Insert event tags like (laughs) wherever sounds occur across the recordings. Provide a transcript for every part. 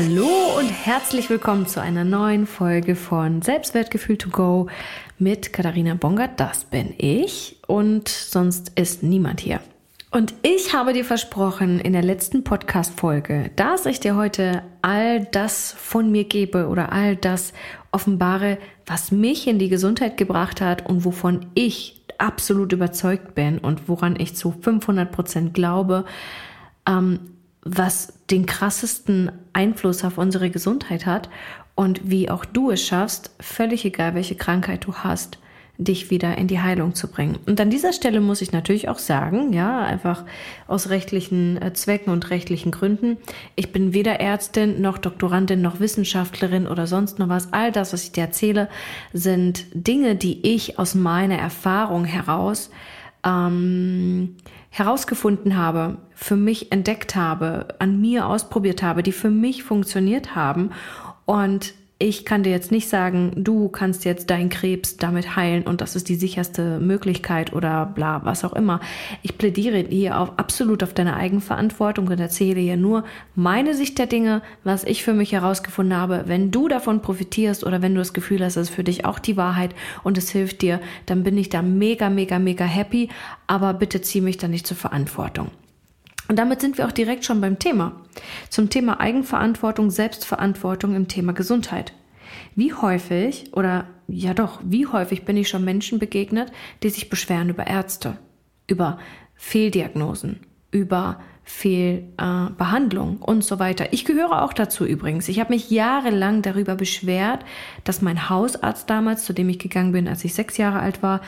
Hallo und herzlich willkommen zu einer neuen Folge von Selbstwertgefühl to go mit Katharina Bongert. Das bin ich und sonst ist niemand hier. Und ich habe dir versprochen in der letzten Podcast-Folge, dass ich dir heute all das von mir gebe oder all das offenbare, was mich in die Gesundheit gebracht hat und wovon ich absolut überzeugt bin und woran ich zu 500 Prozent glaube, ähm, was den krassesten Einfluss auf unsere Gesundheit hat und wie auch du es schaffst, völlig egal welche Krankheit du hast, dich wieder in die Heilung zu bringen. Und an dieser Stelle muss ich natürlich auch sagen, ja, einfach aus rechtlichen äh, Zwecken und rechtlichen Gründen, ich bin weder Ärztin noch Doktorandin noch Wissenschaftlerin oder sonst noch was. All das, was ich dir erzähle, sind Dinge, die ich aus meiner Erfahrung heraus ähm, herausgefunden habe, für mich entdeckt habe, an mir ausprobiert habe, die für mich funktioniert haben. Und ich kann dir jetzt nicht sagen, du kannst jetzt deinen Krebs damit heilen und das ist die sicherste Möglichkeit oder bla, was auch immer. Ich plädiere hier auf, absolut auf deine Eigenverantwortung und erzähle hier nur meine Sicht der Dinge, was ich für mich herausgefunden habe. Wenn du davon profitierst oder wenn du das Gefühl hast, das ist für dich auch die Wahrheit und es hilft dir, dann bin ich da mega, mega, mega happy. Aber bitte zieh mich da nicht zur Verantwortung. Und damit sind wir auch direkt schon beim Thema. Zum Thema Eigenverantwortung, Selbstverantwortung im Thema Gesundheit. Wie häufig oder ja doch, wie häufig bin ich schon Menschen begegnet, die sich beschweren über Ärzte, über Fehldiagnosen, über Fehlbehandlung äh, und so weiter. Ich gehöre auch dazu übrigens. Ich habe mich jahrelang darüber beschwert, dass mein Hausarzt damals, zu dem ich gegangen bin, als ich sechs Jahre alt war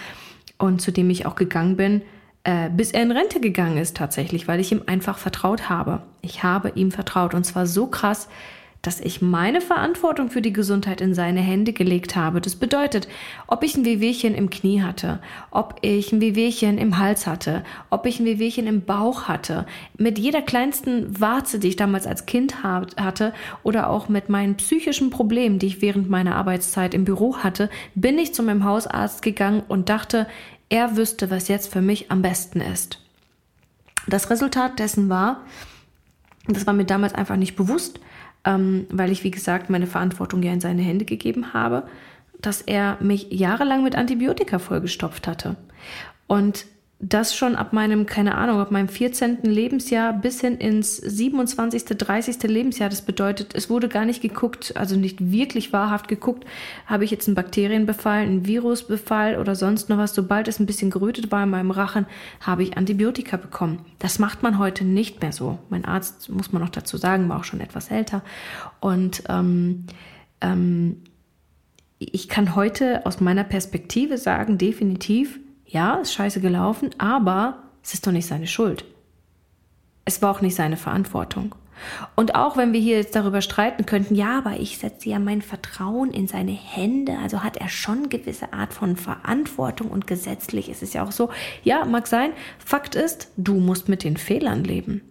und zu dem ich auch gegangen bin, äh, bis er in Rente gegangen ist tatsächlich, weil ich ihm einfach vertraut habe. Ich habe ihm vertraut und zwar so krass, dass ich meine Verantwortung für die Gesundheit in seine Hände gelegt habe. Das bedeutet, ob ich ein Wehwehchen im Knie hatte, ob ich ein Wehwehchen im Hals hatte, ob ich ein Wehwehchen im Bauch hatte, mit jeder kleinsten Warze, die ich damals als Kind hatte oder auch mit meinen psychischen Problemen, die ich während meiner Arbeitszeit im Büro hatte, bin ich zu meinem Hausarzt gegangen und dachte, er wüsste, was jetzt für mich am besten ist. Das Resultat dessen war, das war mir damals einfach nicht bewusst, ähm, weil ich, wie gesagt, meine Verantwortung ja in seine Hände gegeben habe, dass er mich jahrelang mit Antibiotika vollgestopft hatte. Und das schon ab meinem, keine Ahnung, ab meinem 14. Lebensjahr bis hin ins 27., 30. Lebensjahr. Das bedeutet, es wurde gar nicht geguckt, also nicht wirklich wahrhaft geguckt, habe ich jetzt einen Bakterienbefall, einen Virusbefall oder sonst noch was. Sobald es ein bisschen gerötet war in meinem Rachen, habe ich Antibiotika bekommen. Das macht man heute nicht mehr so. Mein Arzt, muss man noch dazu sagen, war auch schon etwas älter. Und ähm, ähm, ich kann heute aus meiner Perspektive sagen, definitiv, ja, ist scheiße gelaufen, aber es ist doch nicht seine Schuld. Es war auch nicht seine Verantwortung. Und auch wenn wir hier jetzt darüber streiten könnten, ja, aber ich setze ja mein Vertrauen in seine Hände, also hat er schon gewisse Art von Verantwortung und gesetzlich ist es ja auch so. Ja, mag sein. Fakt ist, du musst mit den Fehlern leben.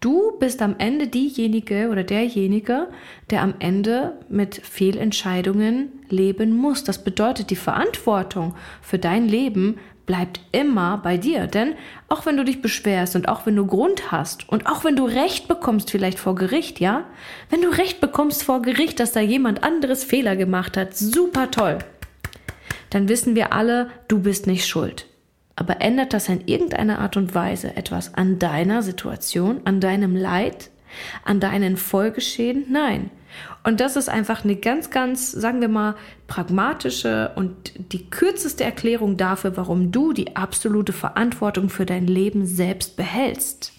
Du bist am Ende diejenige oder derjenige, der am Ende mit Fehlentscheidungen leben muss. Das bedeutet, die Verantwortung für dein Leben bleibt immer bei dir. Denn auch wenn du dich beschwerst und auch wenn du Grund hast und auch wenn du Recht bekommst, vielleicht vor Gericht, ja, wenn du Recht bekommst vor Gericht, dass da jemand anderes Fehler gemacht hat, super toll, dann wissen wir alle, du bist nicht schuld. Aber ändert das in irgendeiner Art und Weise etwas an deiner Situation, an deinem Leid, an deinen Folgeschäden? Nein. Und das ist einfach eine ganz, ganz, sagen wir mal, pragmatische und die kürzeste Erklärung dafür, warum du die absolute Verantwortung für dein Leben selbst behältst.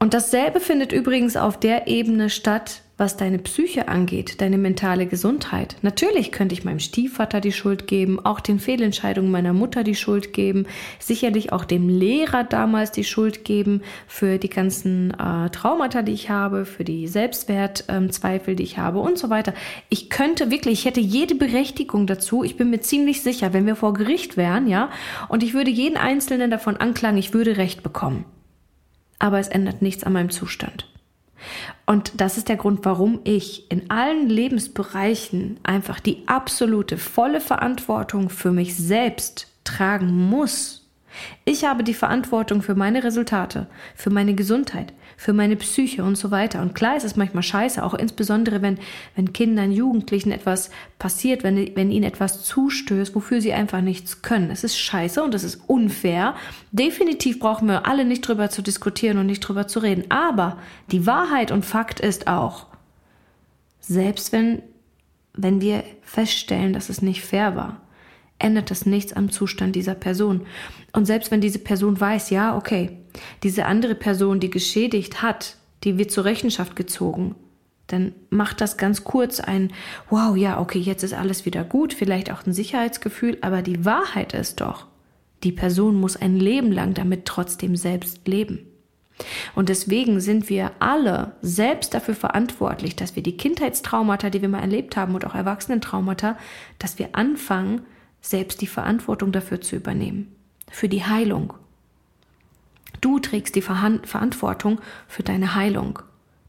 Und dasselbe findet übrigens auf der Ebene statt, was deine Psyche angeht, deine mentale Gesundheit. Natürlich könnte ich meinem Stiefvater die Schuld geben, auch den Fehlentscheidungen meiner Mutter die Schuld geben, sicherlich auch dem Lehrer damals die Schuld geben für die ganzen äh, Traumata, die ich habe, für die Selbstwertzweifel, ähm, die ich habe und so weiter. Ich könnte wirklich, ich hätte jede Berechtigung dazu. Ich bin mir ziemlich sicher, wenn wir vor Gericht wären, ja, und ich würde jeden Einzelnen davon anklagen, ich würde Recht bekommen. Aber es ändert nichts an meinem Zustand. Und das ist der Grund, warum ich in allen Lebensbereichen einfach die absolute volle Verantwortung für mich selbst tragen muss. Ich habe die Verantwortung für meine Resultate, für meine Gesundheit, für meine Psyche und so weiter. Und klar ist es manchmal scheiße, auch insbesondere wenn, wenn Kindern, Jugendlichen etwas passiert, wenn, wenn ihnen etwas zustößt, wofür sie einfach nichts können. Es ist scheiße und es ist unfair. Definitiv brauchen wir alle nicht drüber zu diskutieren und nicht drüber zu reden. Aber die Wahrheit und Fakt ist auch, selbst wenn, wenn wir feststellen, dass es nicht fair war, ändert das nichts am Zustand dieser Person. Und selbst wenn diese Person weiß, ja, okay, diese andere Person, die geschädigt hat, die wird zur Rechenschaft gezogen, dann macht das ganz kurz ein, wow, ja, okay, jetzt ist alles wieder gut, vielleicht auch ein Sicherheitsgefühl, aber die Wahrheit ist doch, die Person muss ein Leben lang damit trotzdem selbst leben. Und deswegen sind wir alle selbst dafür verantwortlich, dass wir die Kindheitstraumata, die wir mal erlebt haben und auch Erwachsenentraumata, dass wir anfangen, selbst die Verantwortung dafür zu übernehmen, für die Heilung. Du trägst die Verantwortung für deine Heilung,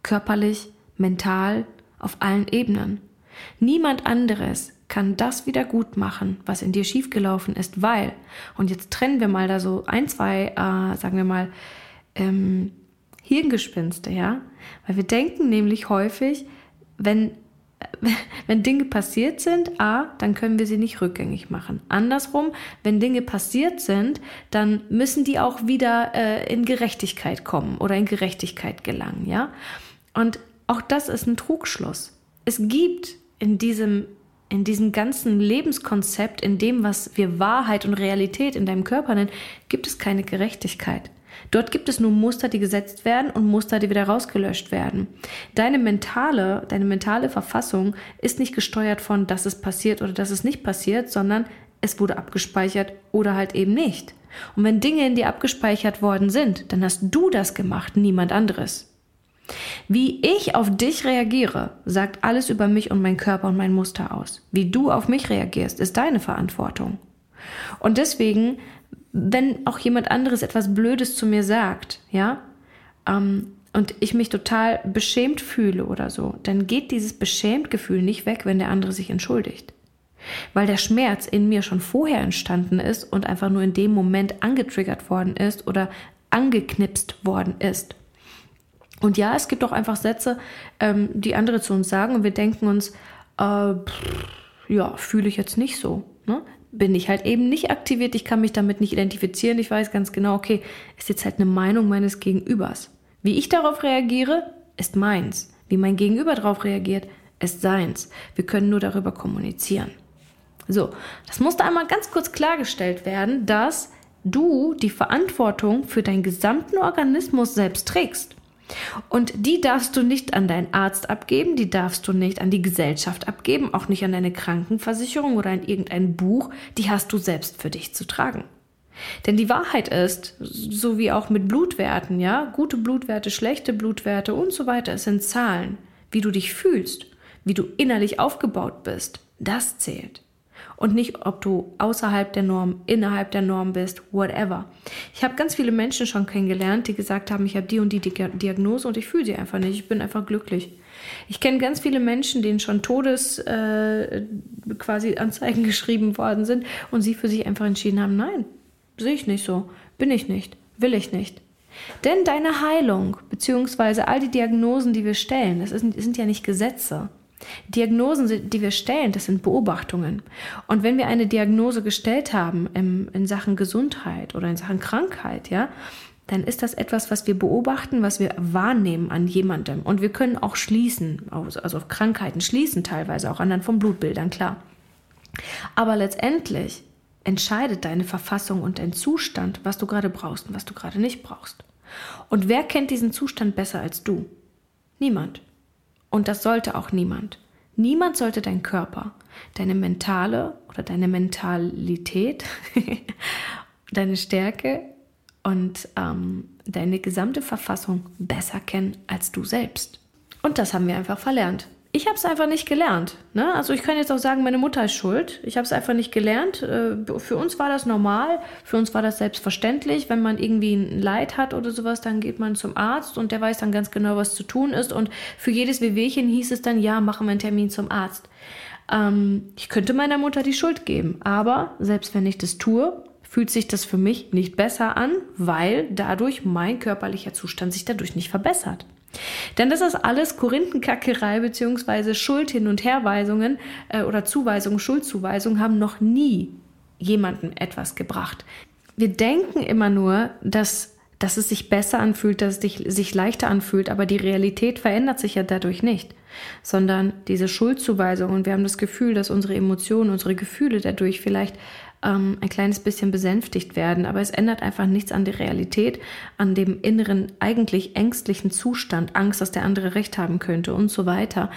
körperlich, mental, auf allen Ebenen. Niemand anderes kann das wieder gut machen, was in dir schiefgelaufen ist, weil, und jetzt trennen wir mal da so ein, zwei, äh, sagen wir mal, ähm, Hirngespinste, ja, weil wir denken nämlich häufig, wenn wenn Dinge passiert sind, a, dann können wir sie nicht rückgängig machen. Andersrum, wenn Dinge passiert sind, dann müssen die auch wieder äh, in Gerechtigkeit kommen oder in Gerechtigkeit gelangen, ja? Und auch das ist ein Trugschluss. Es gibt in diesem in diesem ganzen Lebenskonzept, in dem, was wir Wahrheit und Realität in deinem Körper nennen, gibt es keine Gerechtigkeit. Dort gibt es nur Muster, die gesetzt werden und Muster, die wieder rausgelöscht werden. Deine mentale, deine mentale Verfassung ist nicht gesteuert von, dass es passiert oder dass es nicht passiert, sondern es wurde abgespeichert oder halt eben nicht. Und wenn Dinge in dir abgespeichert worden sind, dann hast du das gemacht, niemand anderes. Wie ich auf dich reagiere, sagt alles über mich und mein Körper und mein Muster aus. Wie du auf mich reagierst, ist deine Verantwortung. Und deswegen wenn auch jemand anderes etwas Blödes zu mir sagt, ja, ähm, und ich mich total beschämt fühle oder so, dann geht dieses Beschämt-Gefühl nicht weg, wenn der andere sich entschuldigt. Weil der Schmerz in mir schon vorher entstanden ist und einfach nur in dem Moment angetriggert worden ist oder angeknipst worden ist. Und ja, es gibt auch einfach Sätze, ähm, die andere zu uns sagen und wir denken uns, äh, pff, ja, fühle ich jetzt nicht so. Ne? Bin ich halt eben nicht aktiviert, ich kann mich damit nicht identifizieren, ich weiß ganz genau, okay, ist jetzt halt eine Meinung meines Gegenübers. Wie ich darauf reagiere, ist meins. Wie mein Gegenüber darauf reagiert, ist seins. Wir können nur darüber kommunizieren. So, das musste einmal ganz kurz klargestellt werden, dass du die Verantwortung für deinen gesamten Organismus selbst trägst. Und die darfst du nicht an deinen Arzt abgeben, die darfst du nicht an die Gesellschaft abgeben, auch nicht an deine Krankenversicherung oder an irgendein Buch, die hast du selbst für dich zu tragen. Denn die Wahrheit ist, so wie auch mit Blutwerten, ja, gute Blutwerte, schlechte Blutwerte und so weiter, es sind Zahlen. Wie du dich fühlst, wie du innerlich aufgebaut bist, das zählt und nicht, ob du außerhalb der Norm, innerhalb der Norm bist, whatever. Ich habe ganz viele Menschen schon kennengelernt, die gesagt haben, ich habe die und die Diagnose und ich fühle sie einfach nicht, ich bin einfach glücklich. Ich kenne ganz viele Menschen, denen schon Todes äh, quasi Anzeigen (laughs) geschrieben worden sind und sie für sich einfach entschieden haben, nein, sehe ich nicht so, bin ich nicht, will ich nicht. Denn deine Heilung, beziehungsweise all die Diagnosen, die wir stellen, das sind ja nicht Gesetze. Diagnosen, die wir stellen, das sind Beobachtungen. Und wenn wir eine Diagnose gestellt haben in, in Sachen Gesundheit oder in Sachen Krankheit, ja, dann ist das etwas, was wir beobachten, was wir wahrnehmen an jemandem. Und wir können auch schließen, also auf Krankheiten schließen teilweise, auch anhand von Blutbildern, klar. Aber letztendlich entscheidet deine Verfassung und dein Zustand, was du gerade brauchst und was du gerade nicht brauchst. Und wer kennt diesen Zustand besser als du? Niemand. Und das sollte auch niemand. Niemand sollte dein Körper, deine mentale oder deine Mentalität, (laughs) deine Stärke und ähm, deine gesamte Verfassung besser kennen als du selbst. Und das haben wir einfach verlernt ich habe es einfach nicht gelernt. Ne? Also ich kann jetzt auch sagen, meine Mutter ist schuld. Ich habe es einfach nicht gelernt. Äh, für uns war das normal, für uns war das selbstverständlich. Wenn man irgendwie ein Leid hat oder sowas, dann geht man zum Arzt und der weiß dann ganz genau, was zu tun ist. Und für jedes Wehwehchen hieß es dann, ja, machen wir einen Termin zum Arzt. Ähm, ich könnte meiner Mutter die Schuld geben, aber selbst wenn ich das tue, fühlt sich das für mich nicht besser an, weil dadurch mein körperlicher Zustand sich dadurch nicht verbessert. Denn das ist alles Korinthenkackerei bzw. Schuld hin und Herweisungen äh, oder Zuweisungen, Schuldzuweisungen haben noch nie jemandem etwas gebracht. Wir denken immer nur, dass, dass es sich besser anfühlt, dass es sich leichter anfühlt, aber die Realität verändert sich ja dadurch nicht, sondern diese Schuldzuweisung und wir haben das Gefühl, dass unsere Emotionen, unsere Gefühle dadurch vielleicht ähm, ein kleines bisschen besänftigt werden. Aber es ändert einfach nichts an der Realität, an dem inneren, eigentlich ängstlichen Zustand, Angst, dass der andere recht haben könnte und so weiter.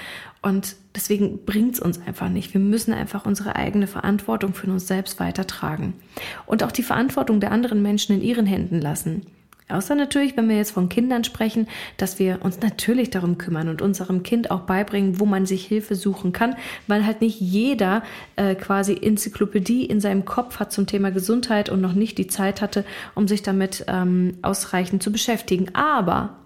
Und deswegen bringt es uns einfach nicht. Wir müssen einfach unsere eigene Verantwortung für uns selbst weitertragen. Und auch die Verantwortung der anderen Menschen in ihren Händen lassen. Außer natürlich, wenn wir jetzt von Kindern sprechen, dass wir uns natürlich darum kümmern und unserem Kind auch beibringen, wo man sich Hilfe suchen kann, weil halt nicht jeder äh, quasi Enzyklopädie in seinem Kopf hat zum Thema Gesundheit und noch nicht die Zeit hatte, um sich damit ähm, ausreichend zu beschäftigen. Aber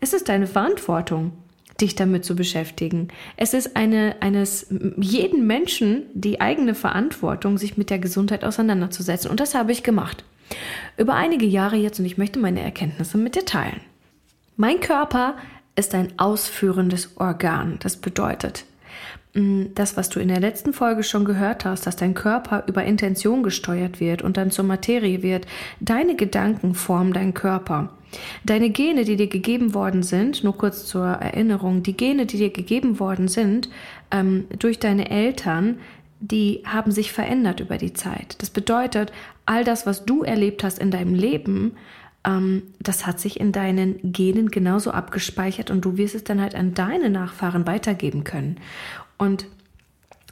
es ist deine Verantwortung dich damit zu beschäftigen. Es ist eine, eines jeden Menschen die eigene Verantwortung, sich mit der Gesundheit auseinanderzusetzen. Und das habe ich gemacht. Über einige Jahre jetzt und ich möchte meine Erkenntnisse mit dir teilen. Mein Körper ist ein ausführendes Organ. Das bedeutet, mm, das, was du in der letzten Folge schon gehört hast, dass dein Körper über Intention gesteuert wird und dann zur Materie wird, deine Gedanken formen deinen Körper. Deine Gene, die dir gegeben worden sind, nur kurz zur Erinnerung, die Gene, die dir gegeben worden sind ähm, durch deine Eltern, die haben sich verändert über die Zeit. Das bedeutet, all das, was du erlebt hast in deinem Leben, ähm, das hat sich in deinen Genen genauso abgespeichert und du wirst es dann halt an deine Nachfahren weitergeben können. Und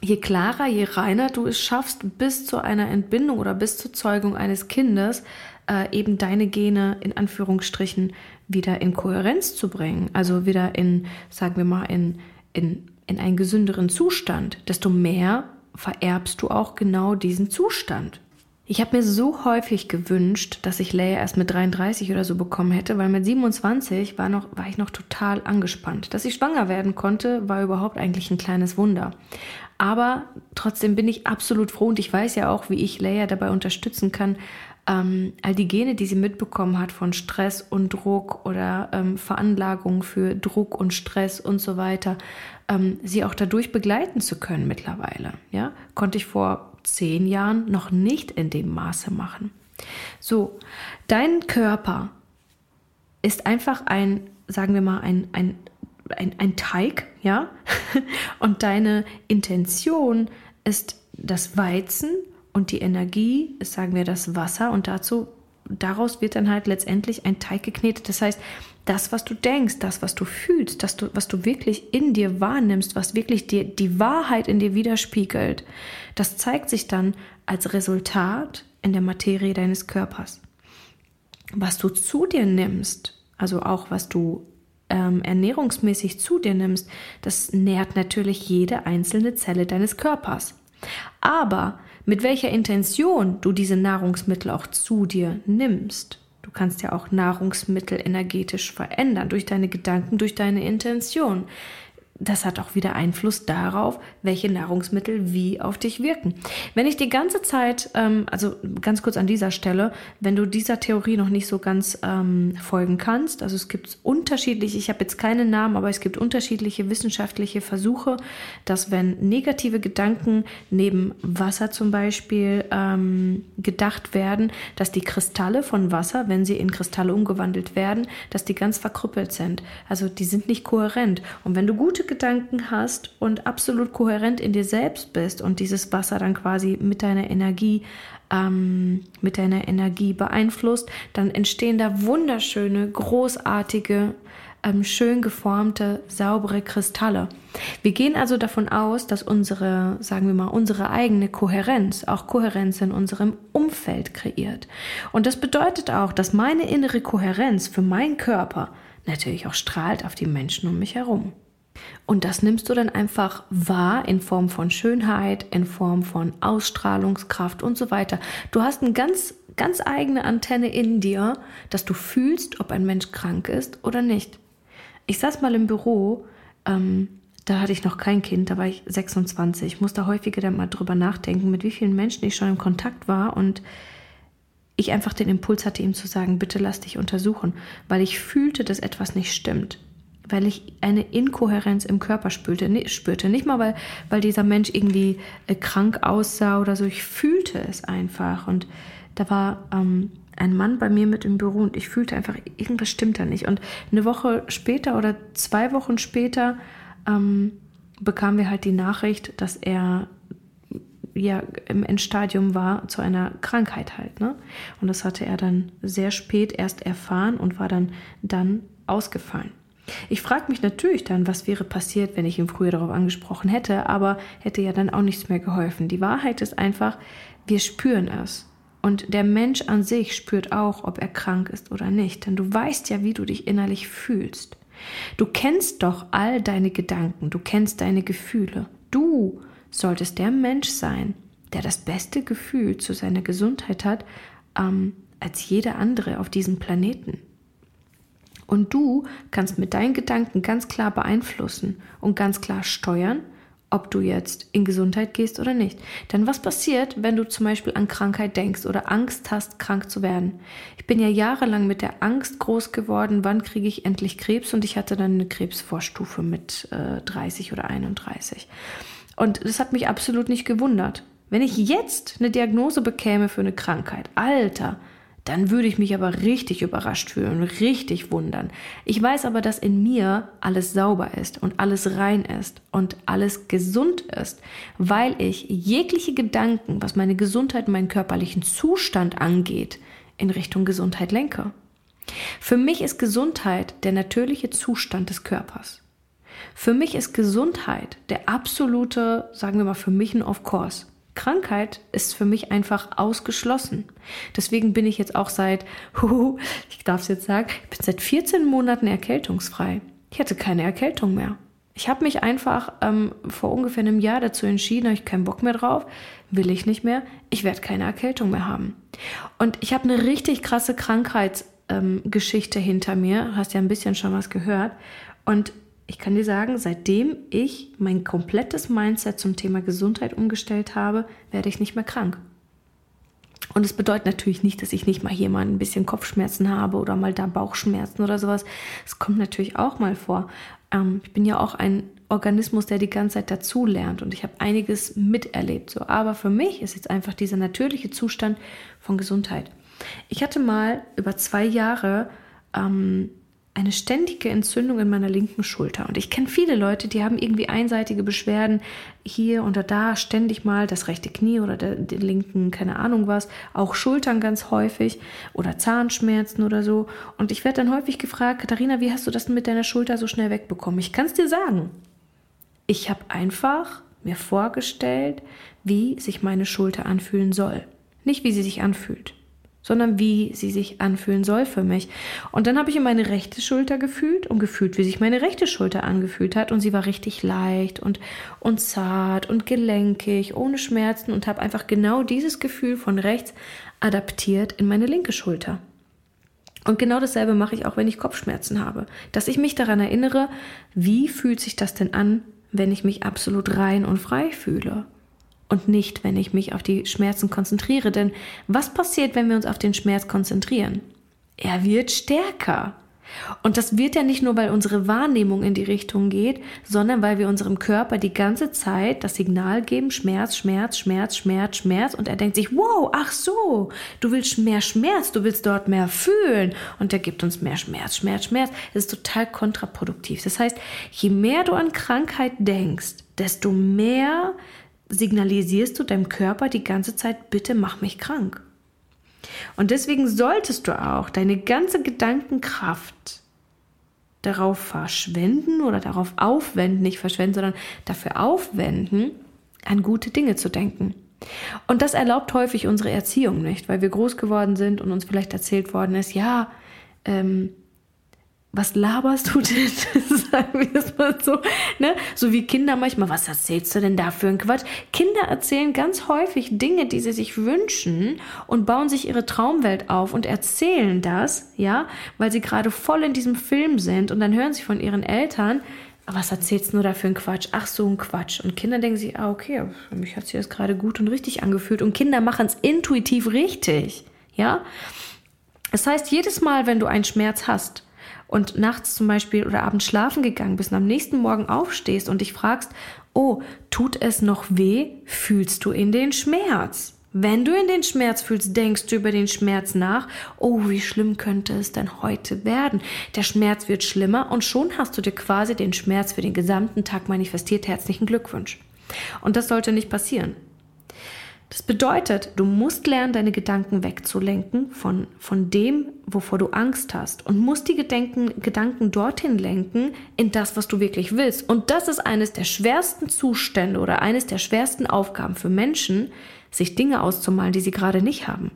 je klarer, je reiner du es schaffst, bis zu einer Entbindung oder bis zur Zeugung eines Kindes, äh, eben deine Gene in Anführungsstrichen wieder in Kohärenz zu bringen, also wieder in, sagen wir mal, in, in, in einen gesünderen Zustand, desto mehr vererbst du auch genau diesen Zustand. Ich habe mir so häufig gewünscht, dass ich Leia erst mit 33 oder so bekommen hätte, weil mit 27 war, noch, war ich noch total angespannt. Dass ich schwanger werden konnte, war überhaupt eigentlich ein kleines Wunder. Aber trotzdem bin ich absolut froh und ich weiß ja auch, wie ich Leia dabei unterstützen kann, ähm, all die Gene, die sie mitbekommen hat von Stress und Druck oder ähm, Veranlagung für Druck und Stress und so weiter, ähm, sie auch dadurch begleiten zu können mittlerweile. Ja, konnte ich vor zehn Jahren noch nicht in dem Maße machen. So, dein Körper ist einfach ein, sagen wir mal, ein, ein, ein, ein Teig, ja, (laughs) und deine Intention ist das Weizen und die Energie ist, sagen wir, das Wasser und dazu, daraus wird dann halt letztendlich ein Teig geknetet. Das heißt, das, was du denkst, das, was du fühlst, das, du, was du wirklich in dir wahrnimmst, was wirklich dir die Wahrheit in dir widerspiegelt, das zeigt sich dann als Resultat in der Materie deines Körpers. Was du zu dir nimmst, also auch was du ähm, ernährungsmäßig zu dir nimmst, das nährt natürlich jede einzelne Zelle deines Körpers. Aber mit welcher Intention du diese Nahrungsmittel auch zu dir nimmst, kannst ja auch Nahrungsmittel energetisch verändern durch deine Gedanken, durch deine Intention das hat auch wieder Einfluss darauf, welche Nahrungsmittel wie auf dich wirken. Wenn ich die ganze Zeit, ähm, also ganz kurz an dieser Stelle, wenn du dieser Theorie noch nicht so ganz ähm, folgen kannst, also es gibt unterschiedliche, ich habe jetzt keine Namen, aber es gibt unterschiedliche wissenschaftliche Versuche, dass wenn negative Gedanken neben Wasser zum Beispiel ähm, gedacht werden, dass die Kristalle von Wasser, wenn sie in Kristalle umgewandelt werden, dass die ganz verkrüppelt sind. Also die sind nicht kohärent. Und wenn du gute Gedanken hast und absolut kohärent in dir selbst bist und dieses Wasser dann quasi mit deiner Energie ähm, mit deiner Energie beeinflusst, dann entstehen da wunderschöne, großartige, ähm, schön geformte, saubere Kristalle. Wir gehen also davon aus, dass unsere, sagen wir mal, unsere eigene Kohärenz auch Kohärenz in unserem Umfeld kreiert. Und das bedeutet auch, dass meine innere Kohärenz für meinen Körper natürlich auch strahlt auf die Menschen um mich herum. Und das nimmst du dann einfach wahr in Form von Schönheit, in Form von Ausstrahlungskraft und so weiter. Du hast eine ganz, ganz eigene Antenne in dir, dass du fühlst, ob ein Mensch krank ist oder nicht. Ich saß mal im Büro, ähm, da hatte ich noch kein Kind, da war ich 26. Ich musste häufiger dann mal drüber nachdenken, mit wie vielen Menschen ich schon im Kontakt war und ich einfach den Impuls hatte, ihm zu sagen, bitte lass dich untersuchen, weil ich fühlte, dass etwas nicht stimmt. Weil ich eine Inkohärenz im Körper spürte. spürte. Nicht mal, weil, weil dieser Mensch irgendwie äh, krank aussah oder so. Ich fühlte es einfach. Und da war ähm, ein Mann bei mir mit im Büro und ich fühlte einfach, irgendwas stimmt da nicht. Und eine Woche später oder zwei Wochen später ähm, bekamen wir halt die Nachricht, dass er ja im Endstadium war zu einer Krankheit halt. Ne? Und das hatte er dann sehr spät erst erfahren und war dann, dann ausgefallen. Ich frage mich natürlich dann, was wäre passiert, wenn ich ihn früher darauf angesprochen hätte, aber hätte ja dann auch nichts mehr geholfen. Die Wahrheit ist einfach, wir spüren es. Und der Mensch an sich spürt auch, ob er krank ist oder nicht, denn du weißt ja, wie du dich innerlich fühlst. Du kennst doch all deine Gedanken, du kennst deine Gefühle. Du solltest der Mensch sein, der das beste Gefühl zu seiner Gesundheit hat ähm, als jeder andere auf diesem Planeten. Und du kannst mit deinen Gedanken ganz klar beeinflussen und ganz klar steuern, ob du jetzt in Gesundheit gehst oder nicht. Denn was passiert, wenn du zum Beispiel an Krankheit denkst oder Angst hast, krank zu werden? Ich bin ja jahrelang mit der Angst groß geworden, wann kriege ich endlich Krebs? Und ich hatte dann eine Krebsvorstufe mit äh, 30 oder 31. Und das hat mich absolut nicht gewundert. Wenn ich jetzt eine Diagnose bekäme für eine Krankheit, Alter, dann würde ich mich aber richtig überrascht fühlen, richtig wundern. Ich weiß aber, dass in mir alles sauber ist und alles rein ist und alles gesund ist, weil ich jegliche Gedanken, was meine Gesundheit und meinen körperlichen Zustand angeht, in Richtung Gesundheit lenke. Für mich ist Gesundheit der natürliche Zustand des Körpers. Für mich ist Gesundheit der absolute, sagen wir mal, für mich ein Of-Course. Krankheit ist für mich einfach ausgeschlossen. Deswegen bin ich jetzt auch seit, (laughs) ich darf es jetzt sagen, ich bin seit 14 Monaten erkältungsfrei. Ich hatte keine Erkältung mehr. Ich habe mich einfach ähm, vor ungefähr einem Jahr dazu entschieden, habe ich keinen Bock mehr drauf, will ich nicht mehr, ich werde keine Erkältung mehr haben. Und ich habe eine richtig krasse Krankheitsgeschichte ähm, hinter mir, hast ja ein bisschen schon was gehört. Und ich kann dir sagen, seitdem ich mein komplettes Mindset zum Thema Gesundheit umgestellt habe, werde ich nicht mehr krank. Und es bedeutet natürlich nicht, dass ich nicht mal hier mal ein bisschen Kopfschmerzen habe oder mal da Bauchschmerzen oder sowas. Es kommt natürlich auch mal vor. Ähm, ich bin ja auch ein Organismus, der die ganze Zeit dazulernt und ich habe einiges miterlebt. So. Aber für mich ist jetzt einfach dieser natürliche Zustand von Gesundheit. Ich hatte mal über zwei Jahre ähm, eine ständige Entzündung in meiner linken Schulter. Und ich kenne viele Leute, die haben irgendwie einseitige Beschwerden hier oder da, ständig mal das rechte Knie oder der, den linken, keine Ahnung was, auch Schultern ganz häufig oder Zahnschmerzen oder so. Und ich werde dann häufig gefragt, Katharina, wie hast du das denn mit deiner Schulter so schnell wegbekommen? Ich kann es dir sagen. Ich habe einfach mir vorgestellt, wie sich meine Schulter anfühlen soll. Nicht wie sie sich anfühlt sondern wie sie sich anfühlen soll für mich. Und dann habe ich in meine rechte Schulter gefühlt und gefühlt, wie sich meine rechte Schulter angefühlt hat. Und sie war richtig leicht und, und zart und gelenkig, ohne Schmerzen und habe einfach genau dieses Gefühl von rechts adaptiert in meine linke Schulter. Und genau dasselbe mache ich auch, wenn ich Kopfschmerzen habe. Dass ich mich daran erinnere, wie fühlt sich das denn an, wenn ich mich absolut rein und frei fühle und nicht, wenn ich mich auf die Schmerzen konzentriere. Denn was passiert, wenn wir uns auf den Schmerz konzentrieren? Er wird stärker. Und das wird ja nicht nur, weil unsere Wahrnehmung in die Richtung geht, sondern weil wir unserem Körper die ganze Zeit das Signal geben, Schmerz, Schmerz, Schmerz, Schmerz, Schmerz. Und er denkt sich, wow, ach so, du willst mehr Schmerz, du willst dort mehr fühlen. Und er gibt uns mehr Schmerz, Schmerz, Schmerz. Das ist total kontraproduktiv. Das heißt, je mehr du an Krankheit denkst, desto mehr signalisierst du deinem Körper die ganze Zeit, bitte mach mich krank. Und deswegen solltest du auch deine ganze Gedankenkraft darauf verschwenden oder darauf aufwenden, nicht verschwenden, sondern dafür aufwenden, an gute Dinge zu denken. Und das erlaubt häufig unsere Erziehung nicht, weil wir groß geworden sind und uns vielleicht erzählt worden ist, ja, ähm, was laberst du denn? (laughs) Sagen wir es mal so. Ne? So wie Kinder manchmal, was erzählst du denn da für ein Quatsch? Kinder erzählen ganz häufig Dinge, die sie sich wünschen und bauen sich ihre Traumwelt auf und erzählen das, ja, weil sie gerade voll in diesem Film sind und dann hören sie von ihren Eltern, was erzählst du nur da für ein Quatsch? Ach, so ein Quatsch. Und Kinder denken sich, ah, okay, für mich hat sich das gerade gut und richtig angefühlt. Und Kinder machen es intuitiv richtig. Ja? Das heißt, jedes Mal, wenn du einen Schmerz hast und nachts zum Beispiel oder abends schlafen gegangen bist und am nächsten Morgen aufstehst und dich fragst, oh, tut es noch weh, fühlst du in den Schmerz. Wenn du in den Schmerz fühlst, denkst du über den Schmerz nach, oh, wie schlimm könnte es denn heute werden? Der Schmerz wird schlimmer und schon hast du dir quasi den Schmerz für den gesamten Tag manifestiert. Herzlichen Glückwunsch. Und das sollte nicht passieren. Das bedeutet, du musst lernen, deine Gedanken wegzulenken von, von dem, wovor du Angst hast und musst die Gedanken, Gedanken dorthin lenken, in das, was du wirklich willst. Und das ist eines der schwersten Zustände oder eines der schwersten Aufgaben für Menschen, sich Dinge auszumalen, die sie gerade nicht haben.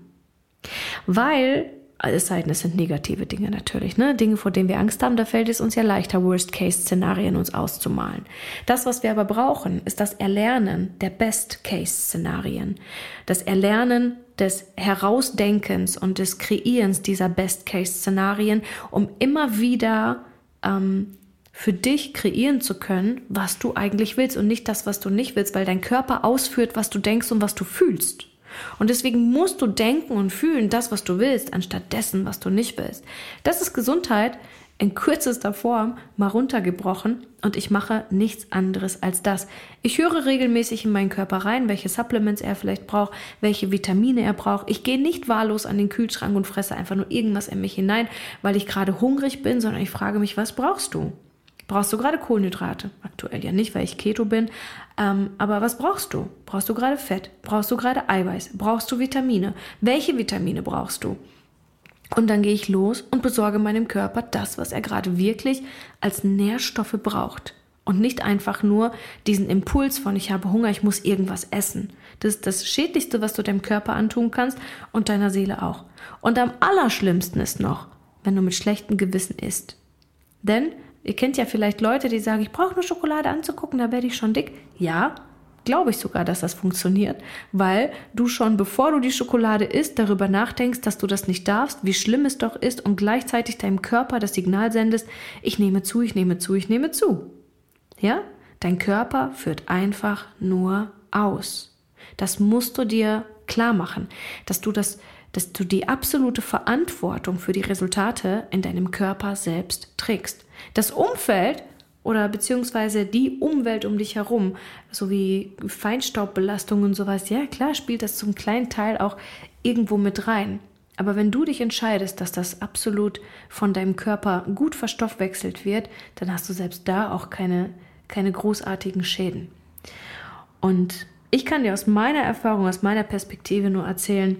Weil es sei denn, es sind negative Dinge natürlich, ne? Dinge, vor denen wir Angst haben, da fällt es uns ja leichter, Worst-Case-Szenarien uns auszumalen. Das, was wir aber brauchen, ist das Erlernen der Best-Case-Szenarien. Das Erlernen des Herausdenkens und des Kreierens dieser Best-Case-Szenarien, um immer wieder ähm, für dich kreieren zu können, was du eigentlich willst und nicht das, was du nicht willst, weil dein Körper ausführt, was du denkst und was du fühlst. Und deswegen musst du denken und fühlen das, was du willst, anstatt dessen, was du nicht willst. Das ist Gesundheit in kürzester Form mal runtergebrochen und ich mache nichts anderes als das. Ich höre regelmäßig in meinen Körper rein, welche Supplements er vielleicht braucht, welche Vitamine er braucht. Ich gehe nicht wahllos an den Kühlschrank und fresse einfach nur irgendwas in mich hinein, weil ich gerade hungrig bin, sondern ich frage mich, was brauchst du? Brauchst du gerade Kohlenhydrate? Aktuell ja nicht, weil ich Keto bin. Ähm, aber was brauchst du? Brauchst du gerade Fett? Brauchst du gerade Eiweiß? Brauchst du Vitamine? Welche Vitamine brauchst du? Und dann gehe ich los und besorge meinem Körper das, was er gerade wirklich als Nährstoffe braucht. Und nicht einfach nur diesen Impuls von, ich habe Hunger, ich muss irgendwas essen. Das ist das Schädlichste, was du deinem Körper antun kannst und deiner Seele auch. Und am allerschlimmsten ist noch, wenn du mit schlechtem Gewissen isst. Denn Ihr kennt ja vielleicht Leute, die sagen, ich brauche nur Schokolade anzugucken, da werde ich schon dick. Ja, glaube ich sogar, dass das funktioniert, weil du schon, bevor du die Schokolade isst, darüber nachdenkst, dass du das nicht darfst, wie schlimm es doch ist und gleichzeitig deinem Körper das Signal sendest, ich nehme zu, ich nehme zu, ich nehme zu. Ja? Dein Körper führt einfach nur aus. Das musst du dir klar machen, dass du das, dass du die absolute Verantwortung für die Resultate in deinem Körper selbst trägst. Das Umfeld oder beziehungsweise die Umwelt um dich herum, so wie Feinstaubbelastung und sowas, ja klar spielt das zum kleinen Teil auch irgendwo mit rein. Aber wenn du dich entscheidest, dass das absolut von deinem Körper gut verstoffwechselt wird, dann hast du selbst da auch keine, keine großartigen Schäden. Und ich kann dir aus meiner Erfahrung, aus meiner Perspektive nur erzählen,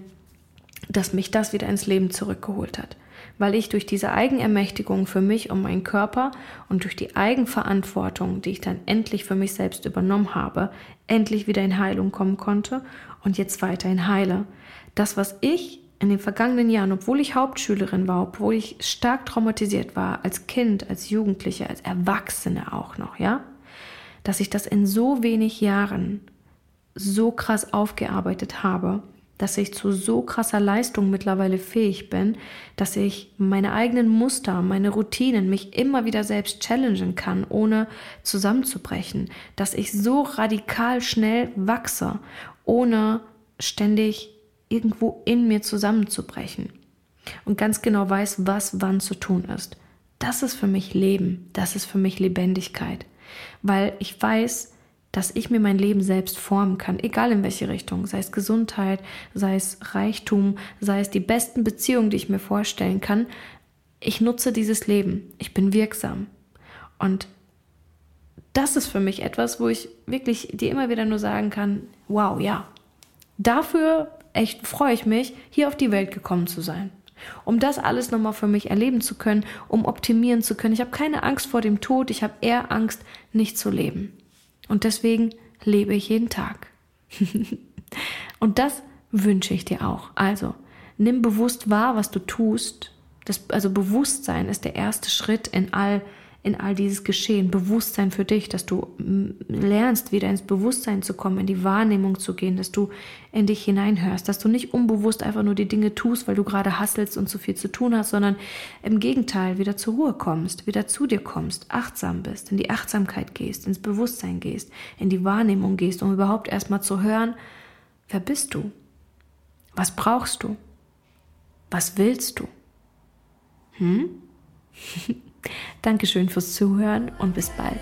dass mich das wieder ins Leben zurückgeholt hat weil ich durch diese Eigenermächtigung für mich und meinen Körper und durch die Eigenverantwortung, die ich dann endlich für mich selbst übernommen habe, endlich wieder in Heilung kommen konnte und jetzt weiterhin heile. Das, was ich in den vergangenen Jahren, obwohl ich Hauptschülerin war, obwohl ich stark traumatisiert war, als Kind, als Jugendliche, als Erwachsene auch noch, ja, dass ich das in so wenig Jahren so krass aufgearbeitet habe, dass ich zu so krasser Leistung mittlerweile fähig bin, dass ich meine eigenen Muster, meine Routinen mich immer wieder selbst challengen kann, ohne zusammenzubrechen, dass ich so radikal schnell wachse, ohne ständig irgendwo in mir zusammenzubrechen. Und ganz genau weiß, was wann zu tun ist. Das ist für mich Leben, das ist für mich Lebendigkeit, weil ich weiß, dass ich mir mein Leben selbst formen kann, egal in welche Richtung, sei es Gesundheit, sei es Reichtum, sei es die besten Beziehungen, die ich mir vorstellen kann. Ich nutze dieses Leben, ich bin wirksam. Und das ist für mich etwas, wo ich wirklich dir immer wieder nur sagen kann, wow, ja, dafür echt freue ich mich, hier auf die Welt gekommen zu sein. Um das alles nochmal für mich erleben zu können, um optimieren zu können. Ich habe keine Angst vor dem Tod, ich habe eher Angst, nicht zu leben. Und deswegen lebe ich jeden Tag. (laughs) und das wünsche ich dir auch. Also, nimm bewusst wahr, was du tust. Das, also Bewusstsein ist der erste Schritt in all in all dieses Geschehen, Bewusstsein für dich, dass du lernst, wieder ins Bewusstsein zu kommen, in die Wahrnehmung zu gehen, dass du in dich hineinhörst, dass du nicht unbewusst einfach nur die Dinge tust, weil du gerade hasselst und zu viel zu tun hast, sondern im Gegenteil wieder zur Ruhe kommst, wieder zu dir kommst, achtsam bist, in die Achtsamkeit gehst, ins Bewusstsein gehst, in die Wahrnehmung gehst, um überhaupt erstmal zu hören, wer bist du? Was brauchst du? Was willst du? Hm? (laughs) Dankeschön fürs Zuhören und bis bald.